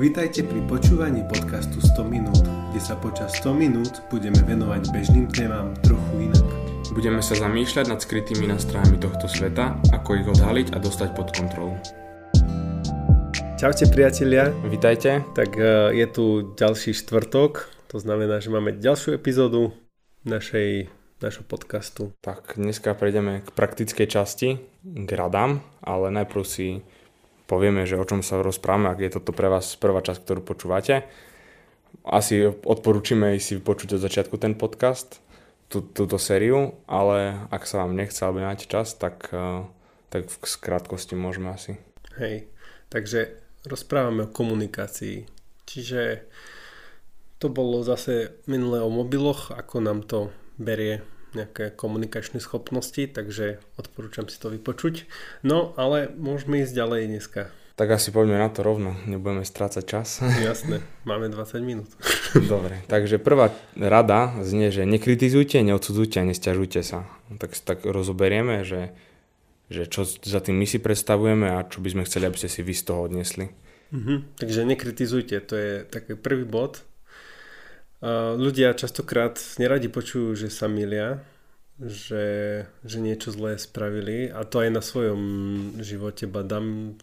Vítajte pri počúvaní podcastu 100 minút, kde sa počas 100 minút budeme venovať bežným témam trochu inak. Budeme sa zamýšľať nad skrytými nástrojami tohto sveta, ako ich odhaliť a dostať pod kontrolu. Čaute priatelia, Vítajte. tak e, je tu ďalší štvrtok, to znamená, že máme ďalšiu epizódu našej, našho podcastu. Tak dneska prejdeme k praktickej časti, k radám, ale najprv si povieme, že o čom sa rozprávame, ak je toto pre vás prvá časť, ktorú počúvate. Asi odporúčime si vypočuť od začiatku ten podcast, tú, túto sériu, ale ak sa vám nechce alebo nemáte čas, tak, eh, tak v skrátkosti môžeme asi. Hej, takže rozprávame o komunikácii. Čiže to bolo zase minulé o mobiloch, ako nám to berie nejaké komunikačné schopnosti, takže odporúčam si to vypočuť. No, ale môžeme ísť ďalej dneska. Tak asi poďme na to rovno, nebudeme strácať čas. Jasné, máme 20 minút. Dobre, takže prvá rada znie, že nekritizujte, neodsudzujte a nesťažujte sa. Tak, tak rozoberieme, že, že čo za tým my si predstavujeme a čo by sme chceli, aby ste si vy z toho odnesli. Mhm, takže nekritizujte, to je taký prvý bod. Ľudia častokrát neradi počujú, že sa milia, že, že niečo zlé spravili a to aj na svojom živote badám.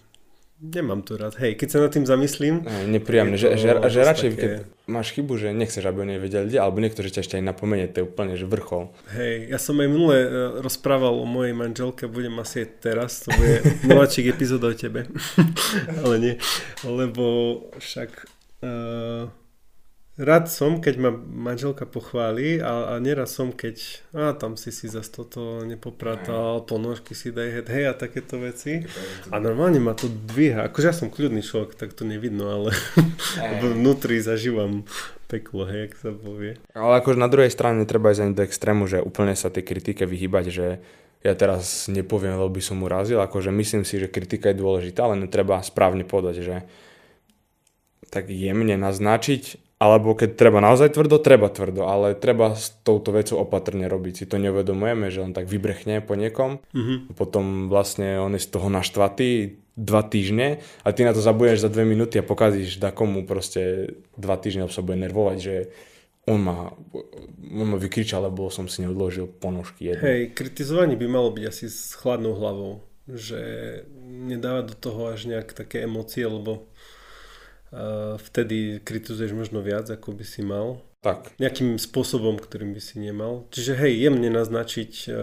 Nemám to rád. Hej, keď sa nad tým zamyslím... Aj, je že, že, že radšej, také- keď máš chybu, že nechceš, aby oni vedeli, ľudia, alebo niekto, že ťa ešte aj napomenie, to je úplne, že vrchol. Hej, ja som aj minule e, rozprával o mojej manželke, budem asi aj teraz, to bude nováčik epizóda o tebe, ale nie, lebo však uh, rád som, keď ma manželka pochváli a, a neraz som, keď a tam si si zase toto nepopratal, ponožky si daj head, hej a takéto veci. A normálne ma to dvíha, akože ja som kľudný človek, tak to nevidno, ale vnútri zažívam peklo, hej, jak sa povie. Ale akože na druhej strane netreba ísť ani do extrému, že úplne sa tej kritike vyhýbať, že ja teraz nepoviem, lebo by som urazil, akože myslím si, že kritika je dôležitá, ale netreba správne podať, že tak jemne naznačiť, alebo keď treba naozaj tvrdo, treba tvrdo, ale treba s touto vecou opatrne robiť. Si to neuvedomujeme, že on tak vybrechne po niekom, Mhm. potom vlastne on je z toho naštvatý dva týždne a ty na to zabudeš za dve minúty a pokazíš dakomu proste dva týždne sa bude nervovať, že on ma, on ma vykričal, lebo som si neodložil ponožky jednu. Hej, kritizovanie by malo byť asi s chladnou hlavou, že nedávať do toho až nejak také emócie, lebo vtedy kritizuješ možno viac, ako by si mal. Tak, Nejakým spôsobom, ktorým by si nemal. Čiže hej, jemne naznačiť uh,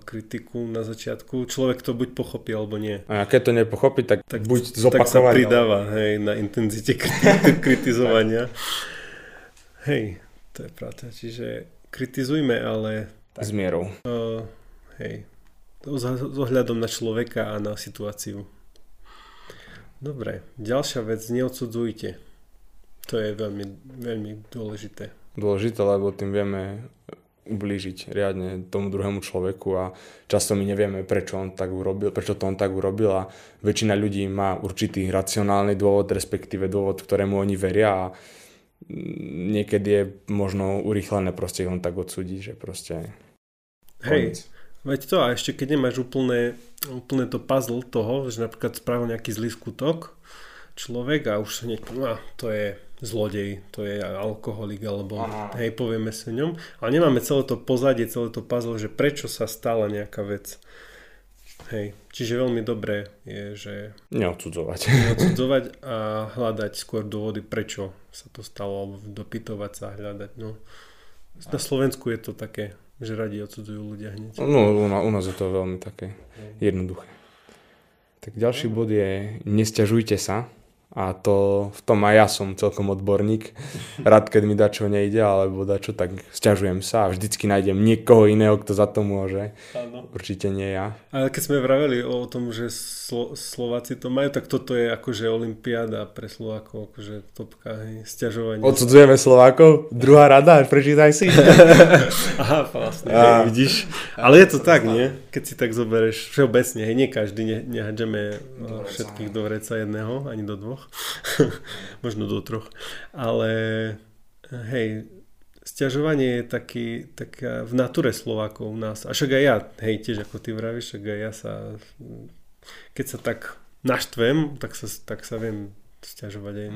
kritiku na začiatku. Človek to buď pochopí, alebo nie. a keď to nepochopí, tak, Tak, buď tak sa zopakovať. pridáva hej, na intenzite kriti- kritizovania. Hej, to je pravda. Čiže kritizujme, ale S mierou. Uh, hej, s ohľadom na človeka a na situáciu. Dobre, ďalšia vec, neodsudzujte. To je veľmi, veľmi dôležité. Dôležité, lebo tým vieme ublížiť riadne tomu druhému človeku a často my nevieme, prečo on tak urobil, prečo to on tak urobil a väčšina ľudí má určitý racionálny dôvod, respektíve dôvod, ktorému oni veria a niekedy je možno urýchlené proste len tak odsúdiť, že proste Hej, veď to a ešte keď nemáš úplne, úplne to puzzle toho, že napríklad spravil nejaký zlý skutok človek a už hneď, no, to je zlodej, to je alkoholik, alebo Aha. hej, povieme si o ňom, ale nemáme celé to pozadie, celé to puzzle, že prečo sa stala nejaká vec. Hej, čiže veľmi dobré je, že neodsudzovať. odsudzovať a hľadať skôr dôvody, prečo sa to stalo, alebo dopytovať sa a hľadať. No. Na Slovensku je to také, že radi odsudzujú ľudia hneď. No, u nás, je to veľmi také jednoduché. Tak ďalší bod je nesťažujte sa. A to v tom aj ja som celkom odborník. Rád, keď mi dačo nejde, alebo dačo, tak sťažujem sa a vždycky nájdem niekoho iného, kto za to môže. Áno. Určite nie ja. Ale keď sme vraveli o tom, že Slo- Slováci to majú, tak toto je akože olympiáda pre Slovákov, akože topka, hej, sťažovanie. Odsudzujeme Slovákov? Druhá rada, prečítaj si. Aha, vlastne, Á. hej, vidíš. Ale je to tak, nie? Keď si tak zoberieš všeobecne, hej, nie každý, ne, nehádžeme Do vreca, všetkých do vreca jedného, ani do dvoch, možno do troch. Ale hej, sťažovanie je taký, taká v nature Slovákov u nás. A však aj ja, hej, tiež ako ty vravíš, však aj ja sa, keď sa tak naštvem, tak sa, tak sa viem sťažovať aj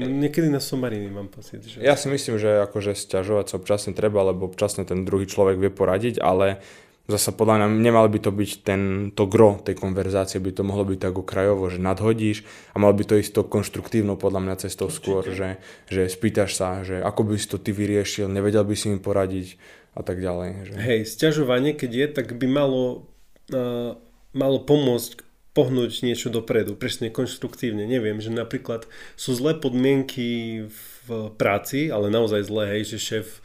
No, niekedy na somariny mám pocit. Že... Ja si myslím, že akože sťažovať sa občasne treba, lebo občasne ten druhý človek vie poradiť, ale zasa podľa mňa nemal by to byť ten, to gro tej konverzácie, by to mohlo byť tak okrajovo, že nadhodíš a mal by to ísť to konštruktívnou podľa mňa cestou Určite. skôr, že, že spýtaš sa, že ako by si to ty vyriešil, nevedel by si mi poradiť a tak ďalej. Že... Hej, sťažovanie keď je, tak by malo, uh, malo pomôcť pohnúť niečo dopredu, presne konštruktívne. Neviem, že napríklad sú zlé podmienky v práci, ale naozaj zlé, hej, že šéf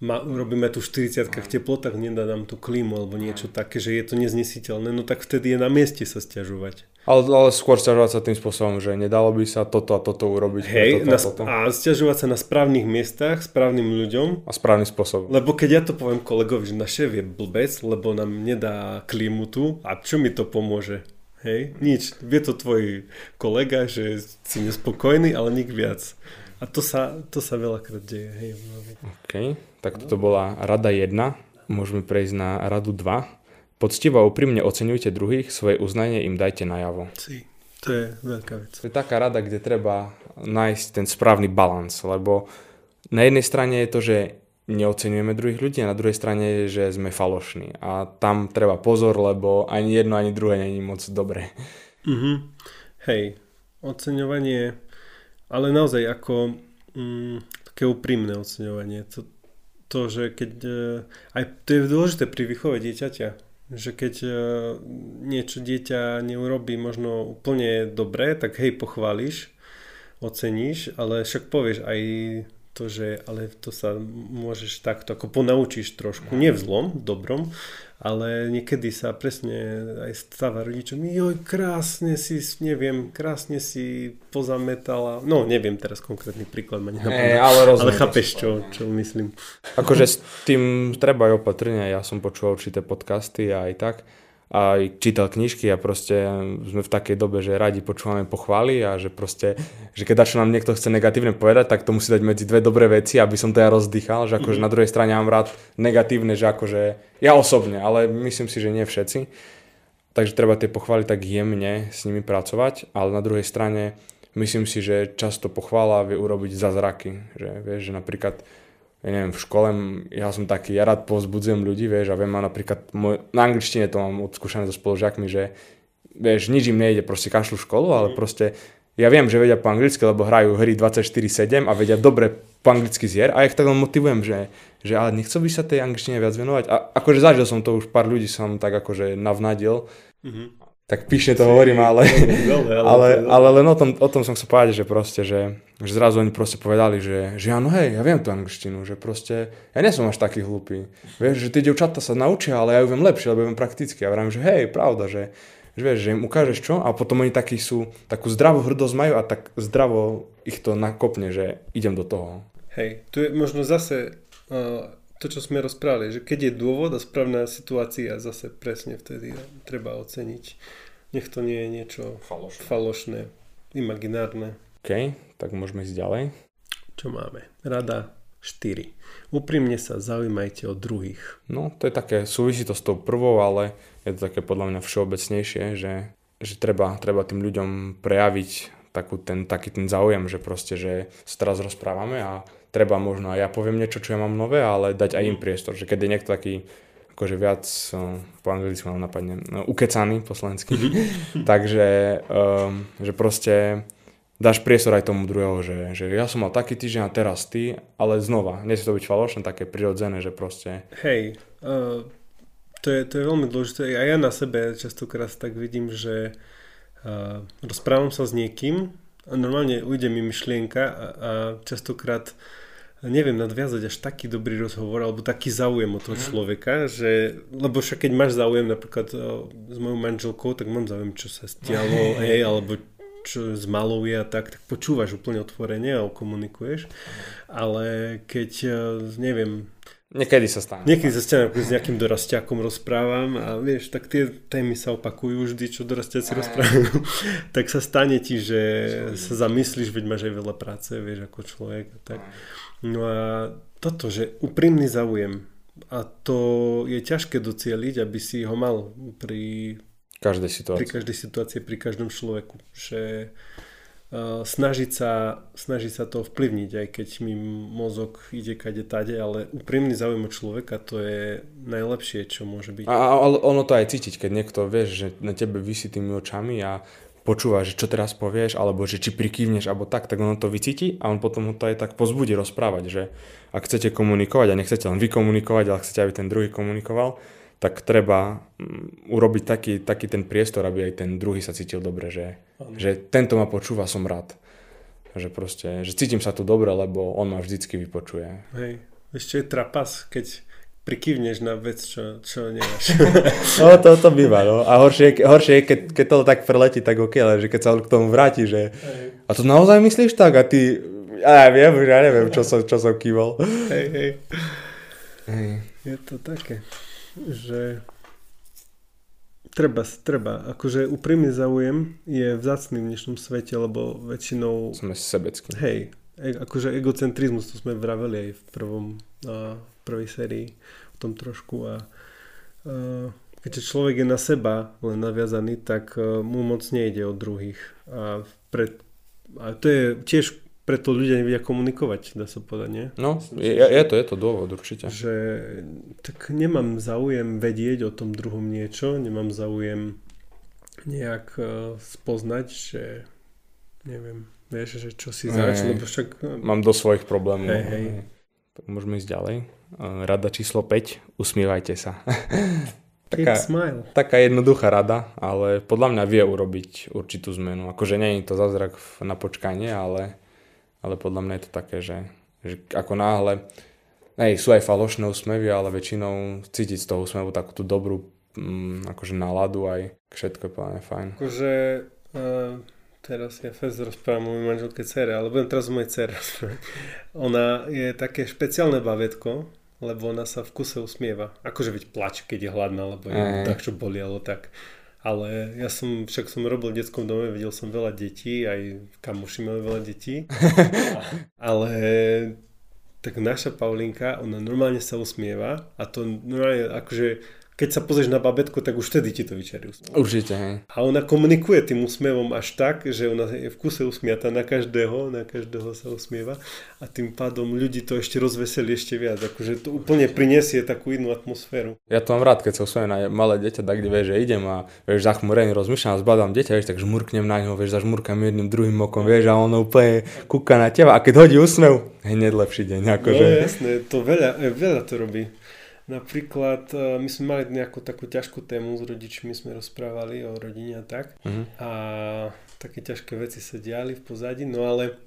ma, robíme tu 40 v teplotách, nedá nám tú klímu alebo niečo také, že je to neznesiteľné, no tak vtedy je na mieste sa stiažovať. Ale, ale skôr stiažovať sa tým spôsobom, že nedalo by sa toto a toto urobiť. Hej, toto, na, toto. a stiažovať sa na správnych miestach, správnym ľuďom. A správnym spôsobom. Lebo keď ja to poviem kolegovi, že na šéf je blbec, lebo nám nedá klímu tu, a čo mi to pomôže? Hej, nič. Vie to tvoj kolega, že si nespokojný, ale nik viac. A to sa, to sa veľakrát deje. Hej. OK, tak toto bola rada 1. Môžeme prejsť na radu 2. Poctivo a úprimne oceňujte druhých, svoje uznanie im dajte najavo. Si, to je veľká vec. To je taká rada, kde treba nájsť ten správny balans, lebo na jednej strane je to, že neocenujeme druhých ľudí a na druhej strane je, že sme falošní. A tam treba pozor, lebo ani jedno, ani druhé není moc dobré. Mm-hmm. Hej, oceňovanie, ale naozaj ako mm, také úprimné oceňovanie. To, to že keď, e, aj to je dôležité pri výchove dieťaťa, že keď e, niečo dieťa neurobí možno úplne dobre, tak hej, pochváliš, oceníš, ale však povieš aj to, že ale to sa môžeš takto ako ponaučíš trošku, nie v zlom, v dobrom, ale niekedy sa presne aj stáva rodičom, joj, krásne si, neviem, krásne si pozametala, no neviem teraz konkrétny príklad ma nenapadá, hey, ale, ale chápeš, čo, čo myslím. Akože s tým treba aj opatrne, ja som počúval určité podcasty a aj tak, aj čítal knižky a proste sme v takej dobe, že radi počúvame pochvály a že proste, že keď čo nám niekto chce negatívne povedať, tak to musí dať medzi dve dobré veci, aby som to ja rozdýchal, že akože mm. na druhej strane mám rád negatívne, že akože ja osobne, ale myslím si, že nie všetci. Takže treba tie pochvály tak jemne s nimi pracovať, ale na druhej strane myslím si, že často pochvála vie urobiť zázraky, že vieš, že napríklad ja neviem, v škole, ja som taký, ja rád povzbudzujem ľudí, vieš, a viem, a napríklad môj, na angličtine to mám odskúšané so spolužiakmi, že vieš, nič im nejde, proste kašľú školu, ale mm. proste ja viem, že vedia po anglicky, lebo hrajú hry 24-7 a vedia dobre po anglicky zier a ja ich tak len motivujem, že, že ale nechcel by sa tej angličtine viac venovať. A akože zažil som to už pár ľudí som tak akože navnadil. Mm-hmm tak píšne to hovorím, ale, ale, ale len o tom, o tom som chcel povedať, že proste, že, že zrazu oni proste povedali, že, že áno, hej, ja viem tú angličtinu, že proste, ja nie som až taký hlupý. Vieš, že tie devčatá sa naučia, ale ja ju viem lepšie, lebo viem prakticky. A vravím, že hej, pravda, že, že vieš, že im ukážeš čo a potom oni takí sú, takú zdravú hrdosť majú a tak zdravo ich to nakopne, že idem do toho. Hej, tu je možno zase uh to, čo sme rozprávali, že keď je dôvod a správna situácia, zase presne vtedy treba oceniť. Nech to nie je niečo falošné, falošné imaginárne. OK, tak môžeme ísť ďalej. Čo máme? Rada 4. Úprimne sa zaujímajte o druhých. No, to je také, súvisí to s tou prvou, ale je to také podľa mňa všeobecnejšie, že, že treba, treba tým ľuďom prejaviť takú ten, taký ten záujem, že proste, že sa teraz rozprávame a treba možno aj ja poviem niečo, čo ja mám nové, ale dať aj im priestor, že keď je niekto taký akože viac, po anglicky mám napadne, no, ukecaný po slovensky, takže um, že proste dáš priestor aj tomu druhého, že, že ja som mal taký týždeň a teraz ty, ale znova, nie si to byť falošné, také prirodzené, že proste... Hej, uh, to, je, to je veľmi dôležité. A ja na sebe častokrát tak vidím, že uh, rozprávam sa s niekým a normálne ujde mi myšlienka a, a častokrát neviem nadviazať až taký dobrý rozhovor alebo taký záujem o toho mm. človeka, že, lebo však keď máš záujem napríklad s mojou manželkou, tak mám záujem, čo sa stialo, hej, alebo čo z malou je a tak, tak počúvaš úplne otvorene a komunikuješ, ale keď, e, neviem, Niekedy sa stane. Niekedy sa stane, ako s nejakým dorastiakom rozprávam a vieš, tak tie témy sa opakujú vždy, čo dorastiaci rozprávajú. tak sa stane ti, že sa zamyslíš, veď máš aj veľa práce, vieš, ako človek tak. No a toto, že úprimný záujem a to je ťažké docieliť, aby si ho mal pri každej situácii. Pri každej situácii, pri každom človeku. Že snažiť sa, snažiť sa to vplyvniť, aj keď mi mozog ide kade tade, ale úprimný záujem človeka to je najlepšie, čo môže byť. A, ale ono to aj cítiť, keď niekto vieš, že na tebe vysí tými očami a počúva, že čo teraz povieš, alebo že či prikývneš, alebo tak, tak ono to vycíti a on potom ho to aj tak pozbudí rozprávať, že ak chcete komunikovať a nechcete len vykomunikovať, ale chcete, aby ten druhý komunikoval, tak treba mm, urobiť taký, taký ten priestor, aby aj ten druhý sa cítil dobre, že, že tento ma počúva, som rád. Že proste, že cítim sa tu dobre, lebo on ma vždycky vypočuje. Hej, ešte je trapas, keď prikývneš na vec, čo, čo nemáš. no to, to býva, no. A horšie, horšie je, keď, keď to tak preletí, tak ok, ale že keď sa k tomu vráti, že hej. a to naozaj myslíš tak? A ty, ja neviem, ja neviem, čo som, čo som kýval. Hej, hej. hej. Je to také že treba, treba. Akože úprimný záujem je vzácný v dnešnom svete, lebo väčšinou... Sme sebeckí. Hej, e, akože egocentrizmus, to sme vraveli aj v prvom, a, prvej sérii o tom trošku a, a keďže človek je na seba len naviazaný, tak a, mu moc nejde od druhých a, pred, a to je tiež preto ľudia nevedia komunikovať, dá sa povedať, nie? No, je, je, to, je to dôvod určite. Že tak nemám záujem vedieť o tom druhom niečo, nemám záujem nejak uh, spoznať, že neviem, vieš, že čo si zač, lebo však... No, Mám do svojich problémov. Hej, hej. Tak môžeme ísť ďalej. Rada číslo 5, usmievajte sa. taká, smile. taká jednoduchá rada, ale podľa mňa vie urobiť určitú zmenu. Akože nie je to zázrak na počkanie, ale ale podľa mňa je to také, že, že ako náhle, hej, sú aj falošné úsmevy, ale väčšinou cítiť z toho úsmevu takú tú dobrú mm, akože náladu aj všetko je fajn. Akože uh, teraz ja fest rozprávam o mojej manželke cere, ale budem teraz o mojej cere Ona je také špeciálne bavetko, lebo ona sa v kuse usmieva. Akože veď plač, keď je hladná, lebo je tak, čo boli, alebo tak ale ja som, však som robil v detskom dome, videl som veľa detí, aj kamoši mali veľa detí, ale tak naša Paulinka, ona normálne sa usmieva a to normálne akože keď sa pozrieš na babetku, tak už vtedy ti to vyčarí Určite, hej. A ona komunikuje tým úsmievom až tak, že ona je v kuse usmiata na každého, na každého sa usmieva a tým pádom ľudí to ešte rozveselí ešte viac, akože to úplne prinesie takú inú atmosféru. Ja to mám rád, keď sa usmievam na malé dieťa, tak kde vieš, že idem a vieš, zachmurený rozmýšľam zbadám dieťa, vieš, tak žmurknem na ňo, vieš, zažmurkam jedným druhým okom, vieš, a ono úplne kúka na teba a keď hodí úsmev, hneď lepší deň. Akože. No jasné, to veľa, veľa to robí. Napríklad e, my sme mali nejakú takú ťažkú tému s rodičmi, sme rozprávali o rodine a tak. Uh-huh. A také ťažké veci sa diali v pozadí, no ale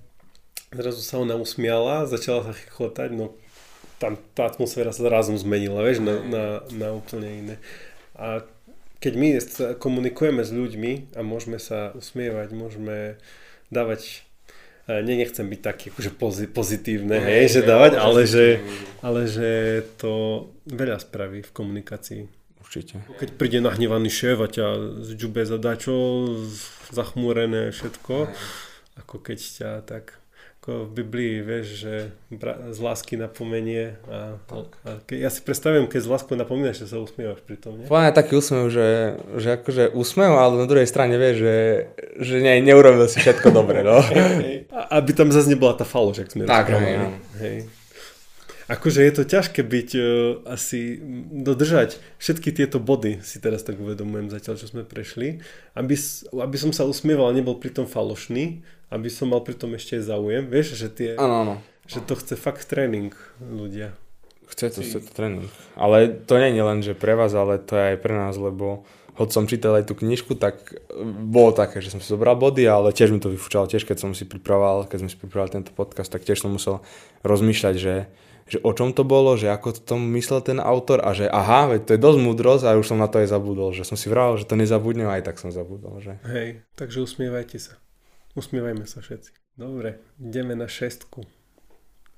zrazu sa ona usmiala, začala sa chchotať, no tam tá atmosféra sa zrazu zmenila, vieš, na, na, na úplne iné. A keď my komunikujeme s ľuďmi a môžeme sa usmievať, môžeme dávať nie, nechcem byť taký akože pozitívne, hej, hej, že dávať, ale že, ale že to veľa spraví v komunikácii. Určite. Keď príde nahnevaný šéf a ťa z džube zadačo, zachmúrené všetko, ako keď ťa tak ako v Biblii, vieš, že z lásky napomenie a, a ke, ja si predstavím, keď z láskou napomínaš, že sa usmievaš pri tom, nie? Poviem taký úsmev, že, že akože úsmev, ale na druhej strane vieš, že, že ne, neurobil si všetko dobre, no. aby tam zase nebola tá faloš, ak sme tak, hej, no. hej. Akože je to ťažké byť, uh, asi dodržať všetky tieto body, si teraz tak uvedomujem zatiaľ, čo sme prešli, aby, aby som sa usmieval a nebol pritom falošný, aby som mal pritom ešte aj záujem, vieš, že tie, ano, ano. že to chce fakt tréning ľudia. Chce to, chce to tréning. Ale to nie je len, že pre vás, ale to je aj pre nás, lebo hoď som čítal aj tú knižku, tak bolo také, že som si zobral body, ale tiež mi to vyfúčalo, tiež keď som si pripravoval, keď som si pripravoval tento podcast, tak tiež som musel rozmýšľať, že že o čom to bolo, že ako to tom myslel ten autor a že aha, veď to je dosť múdrosť a už som na to aj zabudol, že som si vral, že to nezabudnem aj tak som zabudol. Že... Hej, takže usmievajte sa. Usmievajme sa všetci. Dobre, ideme na šestku.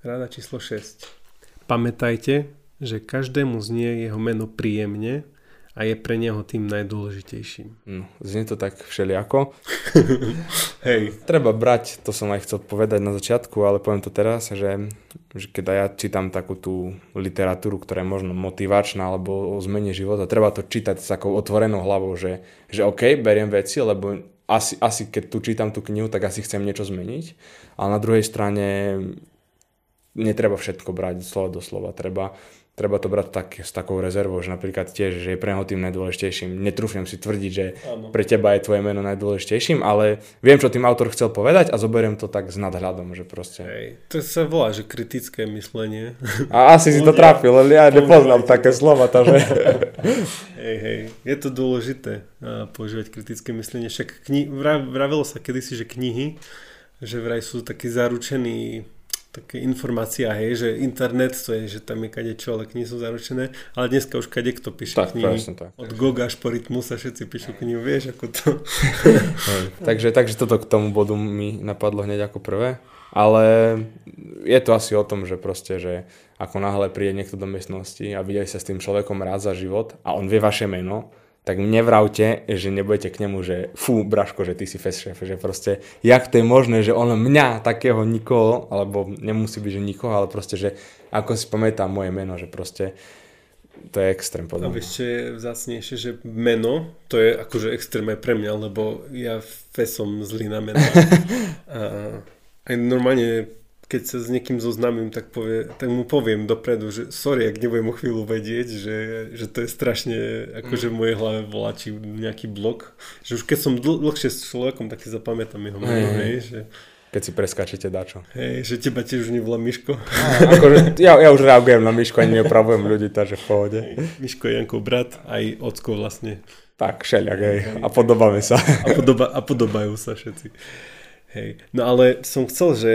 Rada číslo 6. Pamätajte, že každému znie jeho meno príjemne a je pre neho tým najdôležitejším. No, znie to tak všelijako. Hej. Treba brať, to som aj chcel povedať na začiatku, ale poviem to teraz, že, že keď ja čítam takú tú literatúru, ktorá je možno motivačná alebo o zmene života, treba to čítať s takou otvorenou hlavou, že, že OK, beriem veci, lebo asi, asi keď tu čítam tú knihu, tak asi chcem niečo zmeniť. Ale na druhej strane netreba všetko brať slova do slova. Treba treba to brať tak, s takou rezervou, že napríklad tiež, že je pre neho tým najdôležitejším. Netrúfnem si tvrdiť, že ano. pre teba je tvoje meno najdôležitejším, ale viem, čo tým autor chcel povedať a zoberiem to tak s nadhľadom, že proste... Hej, to sa volá, že kritické myslenie. A asi si to trafil, ale ja nepoznám také slova, takže... hej, hej, je to dôležité používať kritické myslenie. Však kni- vravilo sa kedysi, že knihy, že vraj sú takí zaručení také informácia, hej, že internet to je, že tam je kade čo, ale knihy sú zaručené, ale dneska už kade kto píše tak, knihy. Presne, tak. Od Goga až po Rytmusa všetci píšu knihu, vieš, ako to. takže, takže toto k tomu bodu mi napadlo hneď ako prvé. Ale je to asi o tom, že proste, že ako náhle príde niekto do miestnosti a videli sa s tým človekom raz za život a on vie vaše meno, tak nevravte, že nebudete k nemu, že fú, Braško, že ty si fest šéf, že proste, jak to je možné, že on mňa, takého nikoho, alebo nemusí byť, že nikoho, ale proste, že ako si pamätám moje meno, že proste to je extrém podľa mňa. A ešte vzácnejšie, že meno, to je akože extrém aj pre mňa, lebo ja fesom zlý na meno. a aj normálne keď sa s niekým zoznamím, tak, povie, tak mu poviem dopredu, že sorry, ak nebudem o chvíľu vedieť, že, že to je strašne akože v mojej hlave volá či nejaký blok. Že už keď som dl- dlhšie s človekom, tak si zapamätám jeho meno, hej, hej, že... Keď si preskačete dačo. Hej, že teba tiež už nevolá Miško. A, akože, ja, ja už reagujem na Miško, ani neopravujem ľudí, takže v pohode. Miško je Jankov brat, aj ocko vlastne. Tak, všelijak, hej. A podobáme sa. A, podoba, a podobajú sa všetci. Hej. No ale som chcel, že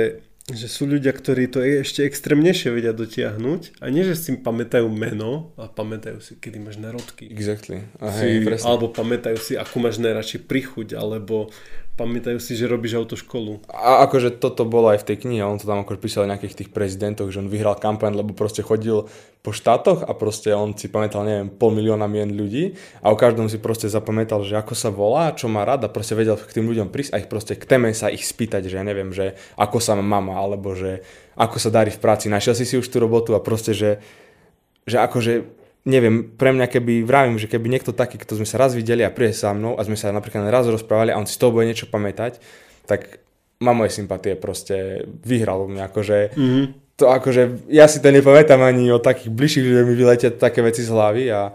že sú ľudia, ktorí to ešte extrémnejšie vedia dotiahnuť a nie, že si pamätajú meno a pamätajú si, kedy máš narodky. Exactly. A hej, si, alebo pamätajú si, akú máš najradšej prichuť, alebo pamätajú si, že robíš autoškolu. A akože toto bolo aj v tej knihe, on to tam akože písal nejakých tých prezidentoch, že on vyhral kampaň, lebo proste chodil po štátoch a proste on si pamätal, neviem, pol milióna mien ľudí a o každom si proste zapamätal, že ako sa volá, čo má rád a proste vedel k tým ľuďom prísť a ich proste k téme sa ich spýtať, že ja neviem, že ako sa má mama, alebo že ako sa darí v práci. Našiel si si už tú robotu a proste, že, že akože neviem, pre mňa keby, vravím, že keby niekto taký, kto sme sa raz videli a príde sa mnou a sme sa napríklad raz rozprávali a on si z toho bude niečo pamätať, tak má moje sympatie proste vyhral u mňa, akože mm-hmm. to akože, ja si to nepamätám ani o takých bližších, že mi vyletia také veci z hlavy a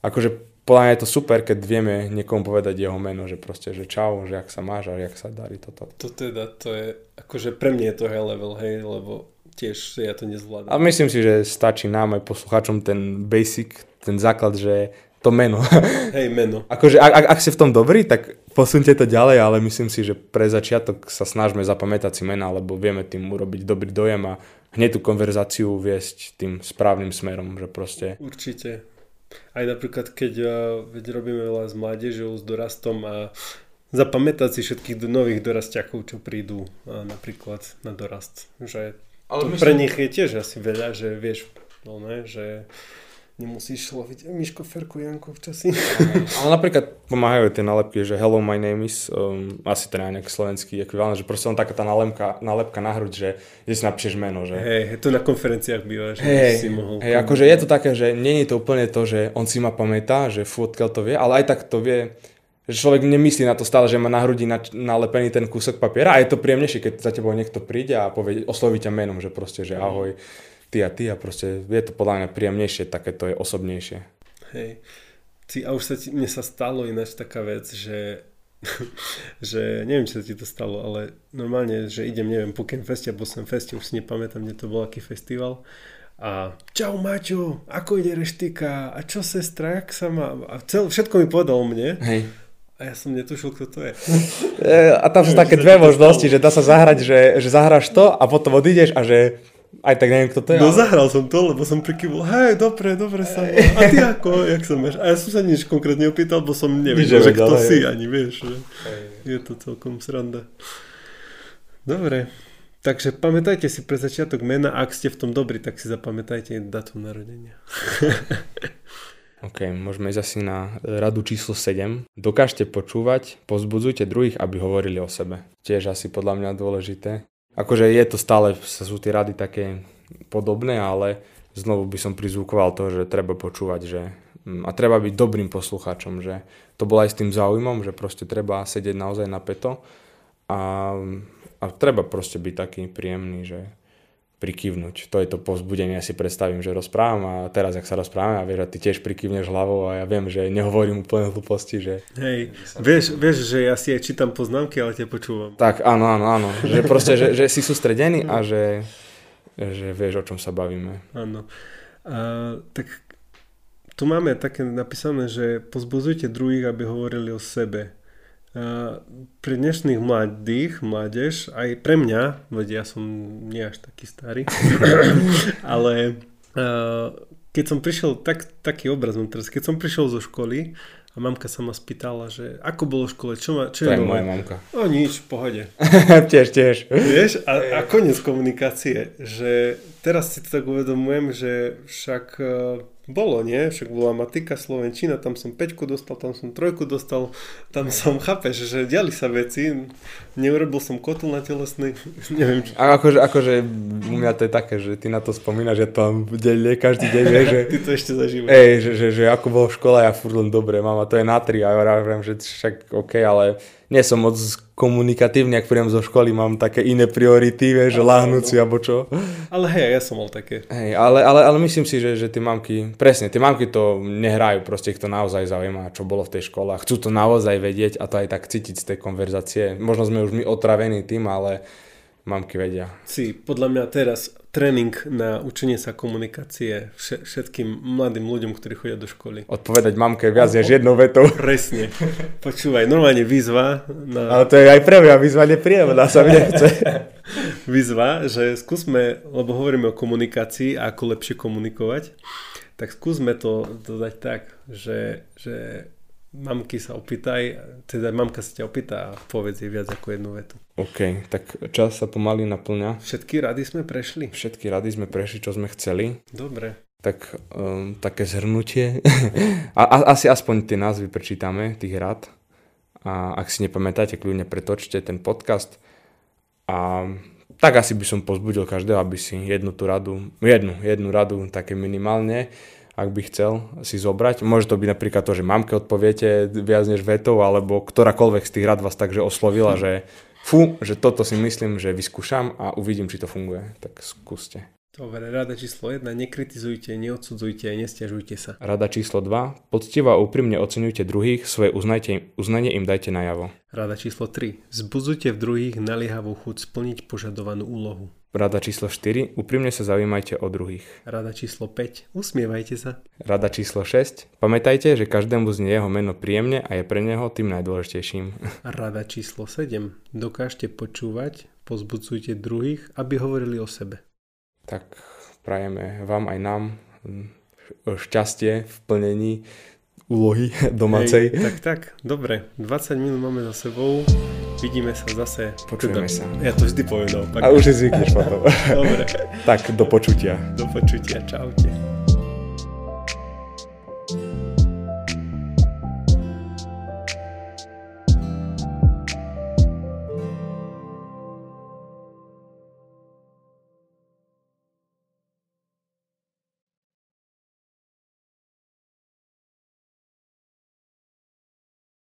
akože podľa mňa je to super, keď vieme niekomu povedať jeho meno, že proste, že čau, že ak sa máš a jak sa darí toto. To teda, to je, akože pre mňa je to high level, hej, lebo tiež ja to nezvládam. A myslím si, že stačí nám aj poslucháčom ten basic, ten základ, že to meno. Hej, meno. akože ak, ak, ak ste v tom dobrí, tak posunte to ďalej, ale myslím si, že pre začiatok sa snažme zapamätať si mena, lebo vieme tým urobiť dobrý dojem a hneď tú konverzáciu viesť tým správnym smerom, že proste... Určite. Aj napríklad, keď veď robíme veľa s mládežou, s dorastom a zapamätať si všetkých nových dorastiakov, čo prídu napríklad na dorast. Že ale myslím... Pre nich je tiež asi veľa, že vieš, no ne, že nemusíš loviť Miško, Ferku, Janko v časi. Ale napríklad pomáhajú tie nálepky, že hello, my name is, um, asi teda nejaký slovenský ekvivalent, že proste len taká tá nálepka, nálepka na hruď, že, že si napíšeš meno. Že... Hej, to na konferenciách býva, že hey, si mohol... Hej, akože je to také, že nie je to úplne to, že on si ma pamätá, že fú, odkiaľ to vie, ale aj tak to vie, že človek nemyslí na to stále, že má na hrudi nalepený ten kúsok papiera a je to príjemnejšie, keď za tebou niekto príde a povie, osloví ťa menom, že proste, že ahoj, ty a ty a proste je to podľa mňa príjemnejšie, také to je osobnejšie. Hej. Ty, a už sa ti, mne sa stalo ináč taká vec, že že neviem, či sa ti to stalo, ale normálne, že idem, neviem, po Feste, alebo som Feste, už si nepamätám, kde to bol, aký festival a čau Maťo, ako ide reštika a čo sestra, jak sa má a cel, všetko mi povedal mne Hej. A ja som netušil, kto to je. E, a tam sú také dve možnosti, že dá sa zahrať, že, že zahráš to a potom odídeš a že aj tak neviem, kto to je. No ale... zahral som to, lebo som prikyvol, hej, dobre, dobre sa. A ty ako, jak sa máš? A ja som sa nič konkrétne opýtal, bo som nevedel, že kto hej. si ani, vieš. Že je to celkom sranda. Dobre, takže pamätajte si pre začiatok mena, ak ste v tom dobrí, tak si zapamätajte datum narodenia. OK, môžeme ísť asi na radu číslo 7. Dokážte počúvať, pozbudzujte druhých, aby hovorili o sebe. Tiež asi podľa mňa dôležité. Akože je to stále, sú tie rady také podobné, ale znovu by som prizvukoval to, že treba počúvať, že Mm, a treba byť dobrým poslucháčom, že to bolo aj s tým záujmom, že proste treba sedieť naozaj na peto a, a treba proste byť taký príjemný, že prikývnuť. To je to povzbudenie, ja si predstavím, že rozprávam a teraz, ak sa rozprávame a vieš, a ty tiež prikývneš hlavou a ja viem, že nehovorím úplne hlúposti, že... Hej, vieš, vieš, že ja si aj čítam poznámky, ale ťa počúvam. Tak, áno, áno, áno, že proste, že, že si sústredený a že, že vieš, o čom sa bavíme. Áno. A, tak tu máme také napísané, že pozbuzujte druhých, aby hovorili o sebe. Uh, pre dnešných mladých, mládež, aj pre mňa, veď ja som nie až taký starý, ale uh, keď som prišiel, tak, taký obraz mám teraz, keď som prišiel zo školy a mamka sa ma spýtala, že ako bolo v škole, čo, ma, čo to je, je moja mamka. O nič, v pohode. tiež, tiež. Vieš, a, a koniec komunikácie, že teraz si to tak uvedomujem, že však uh, bolo, nie? Však bola matika, Slovenčina, tam som 5 dostal, tam som trojku dostal, tam som, chápeš, že diali sa veci, neurobil som kotul na telesný, neviem. Či... A akože, akože u mňa to je také, že ty na to spomínaš, že tam denne, každý deň, vieš, že... ty to ešte zažívaš. Ej, že, že, že, ako bolo v škole, ja furt len dobre, mama, to je na tri, a ja vravím, že však OK, ale nie som moc komunikatívny, ak prídem zo školy, mám také iné priority, vieš, že láhnúť si alebo čo. Ale hej, ja som mal také. Hej, ale, ale, ale myslím si, že, že tie mamky, presne, tie mamky to nehrajú, proste ich to naozaj zaujíma, čo bolo v tej škole chcú to naozaj vedieť a to aj tak cítiť z tej konverzácie. Možno sme už my otravení tým, ale mamky vedia. Si podľa mňa teraz tréning na učenie sa komunikácie všetkým mladým ľuďom, ktorí chodia do školy. Odpovedať mamke viac než jednou vetou. Presne. Počúvaj, normálne výzva. Na... Ale to je aj pre mňa výzva nepríjemná, sa mi nechce. výzva, že skúsme, lebo hovoríme o komunikácii a ako lepšie komunikovať, tak skúsme to dodať tak, že, že mamky sa opýtaj, teda mamka sa ťa opýta a povedz jej viac ako jednu vetu. OK, tak čas sa pomaly naplňa. Všetky rady sme prešli. Všetky rady sme prešli, čo sme chceli. Dobre. Tak um, také zhrnutie. a, a, asi aspoň tie názvy prečítame, tých rad. A ak si nepamätáte, kľudne pretočte ten podcast. A tak asi by som pozbudil každého, aby si jednu tú radu, jednu, jednu radu také minimálne ak by chcel si zobrať. Môže to byť napríklad to, že mamke odpoviete viac než vetou, alebo ktorákoľvek z tých rad vás takže oslovila, že fú, že toto si myslím, že vyskúšam a uvidím, či to funguje. Tak skúste. Dobre, rada číslo 1, nekritizujte, neodsudzujte, nestiažujte sa. Rada číslo 2, poctivo a úprimne oceňujte druhých, svoje uznajte, uznanie im dajte najavo. Rada číslo 3, zbudzujte v druhých naliehavú chuť splniť požadovanú úlohu. Rada číslo 4. Úprimne sa zaujímajte o druhých. Rada číslo 5. Usmievajte sa. Rada číslo 6. Pamätajte, že každému znie jeho meno príjemne a je pre neho tým najdôležitejším. Rada číslo 7. Dokážte počúvať, pozbudzujte druhých, aby hovorili o sebe. Tak prajeme vám aj nám šťastie v plnení úlohy domácej. Hej, tak, tak, dobre. 20 minút máme za sebou. Vidíme sa zase. Počujeme teda, sa. Ja to vždy poviem naopak. A už si zvykneš potom. Dobre. tak, do počutia. Do počutia. Čaute.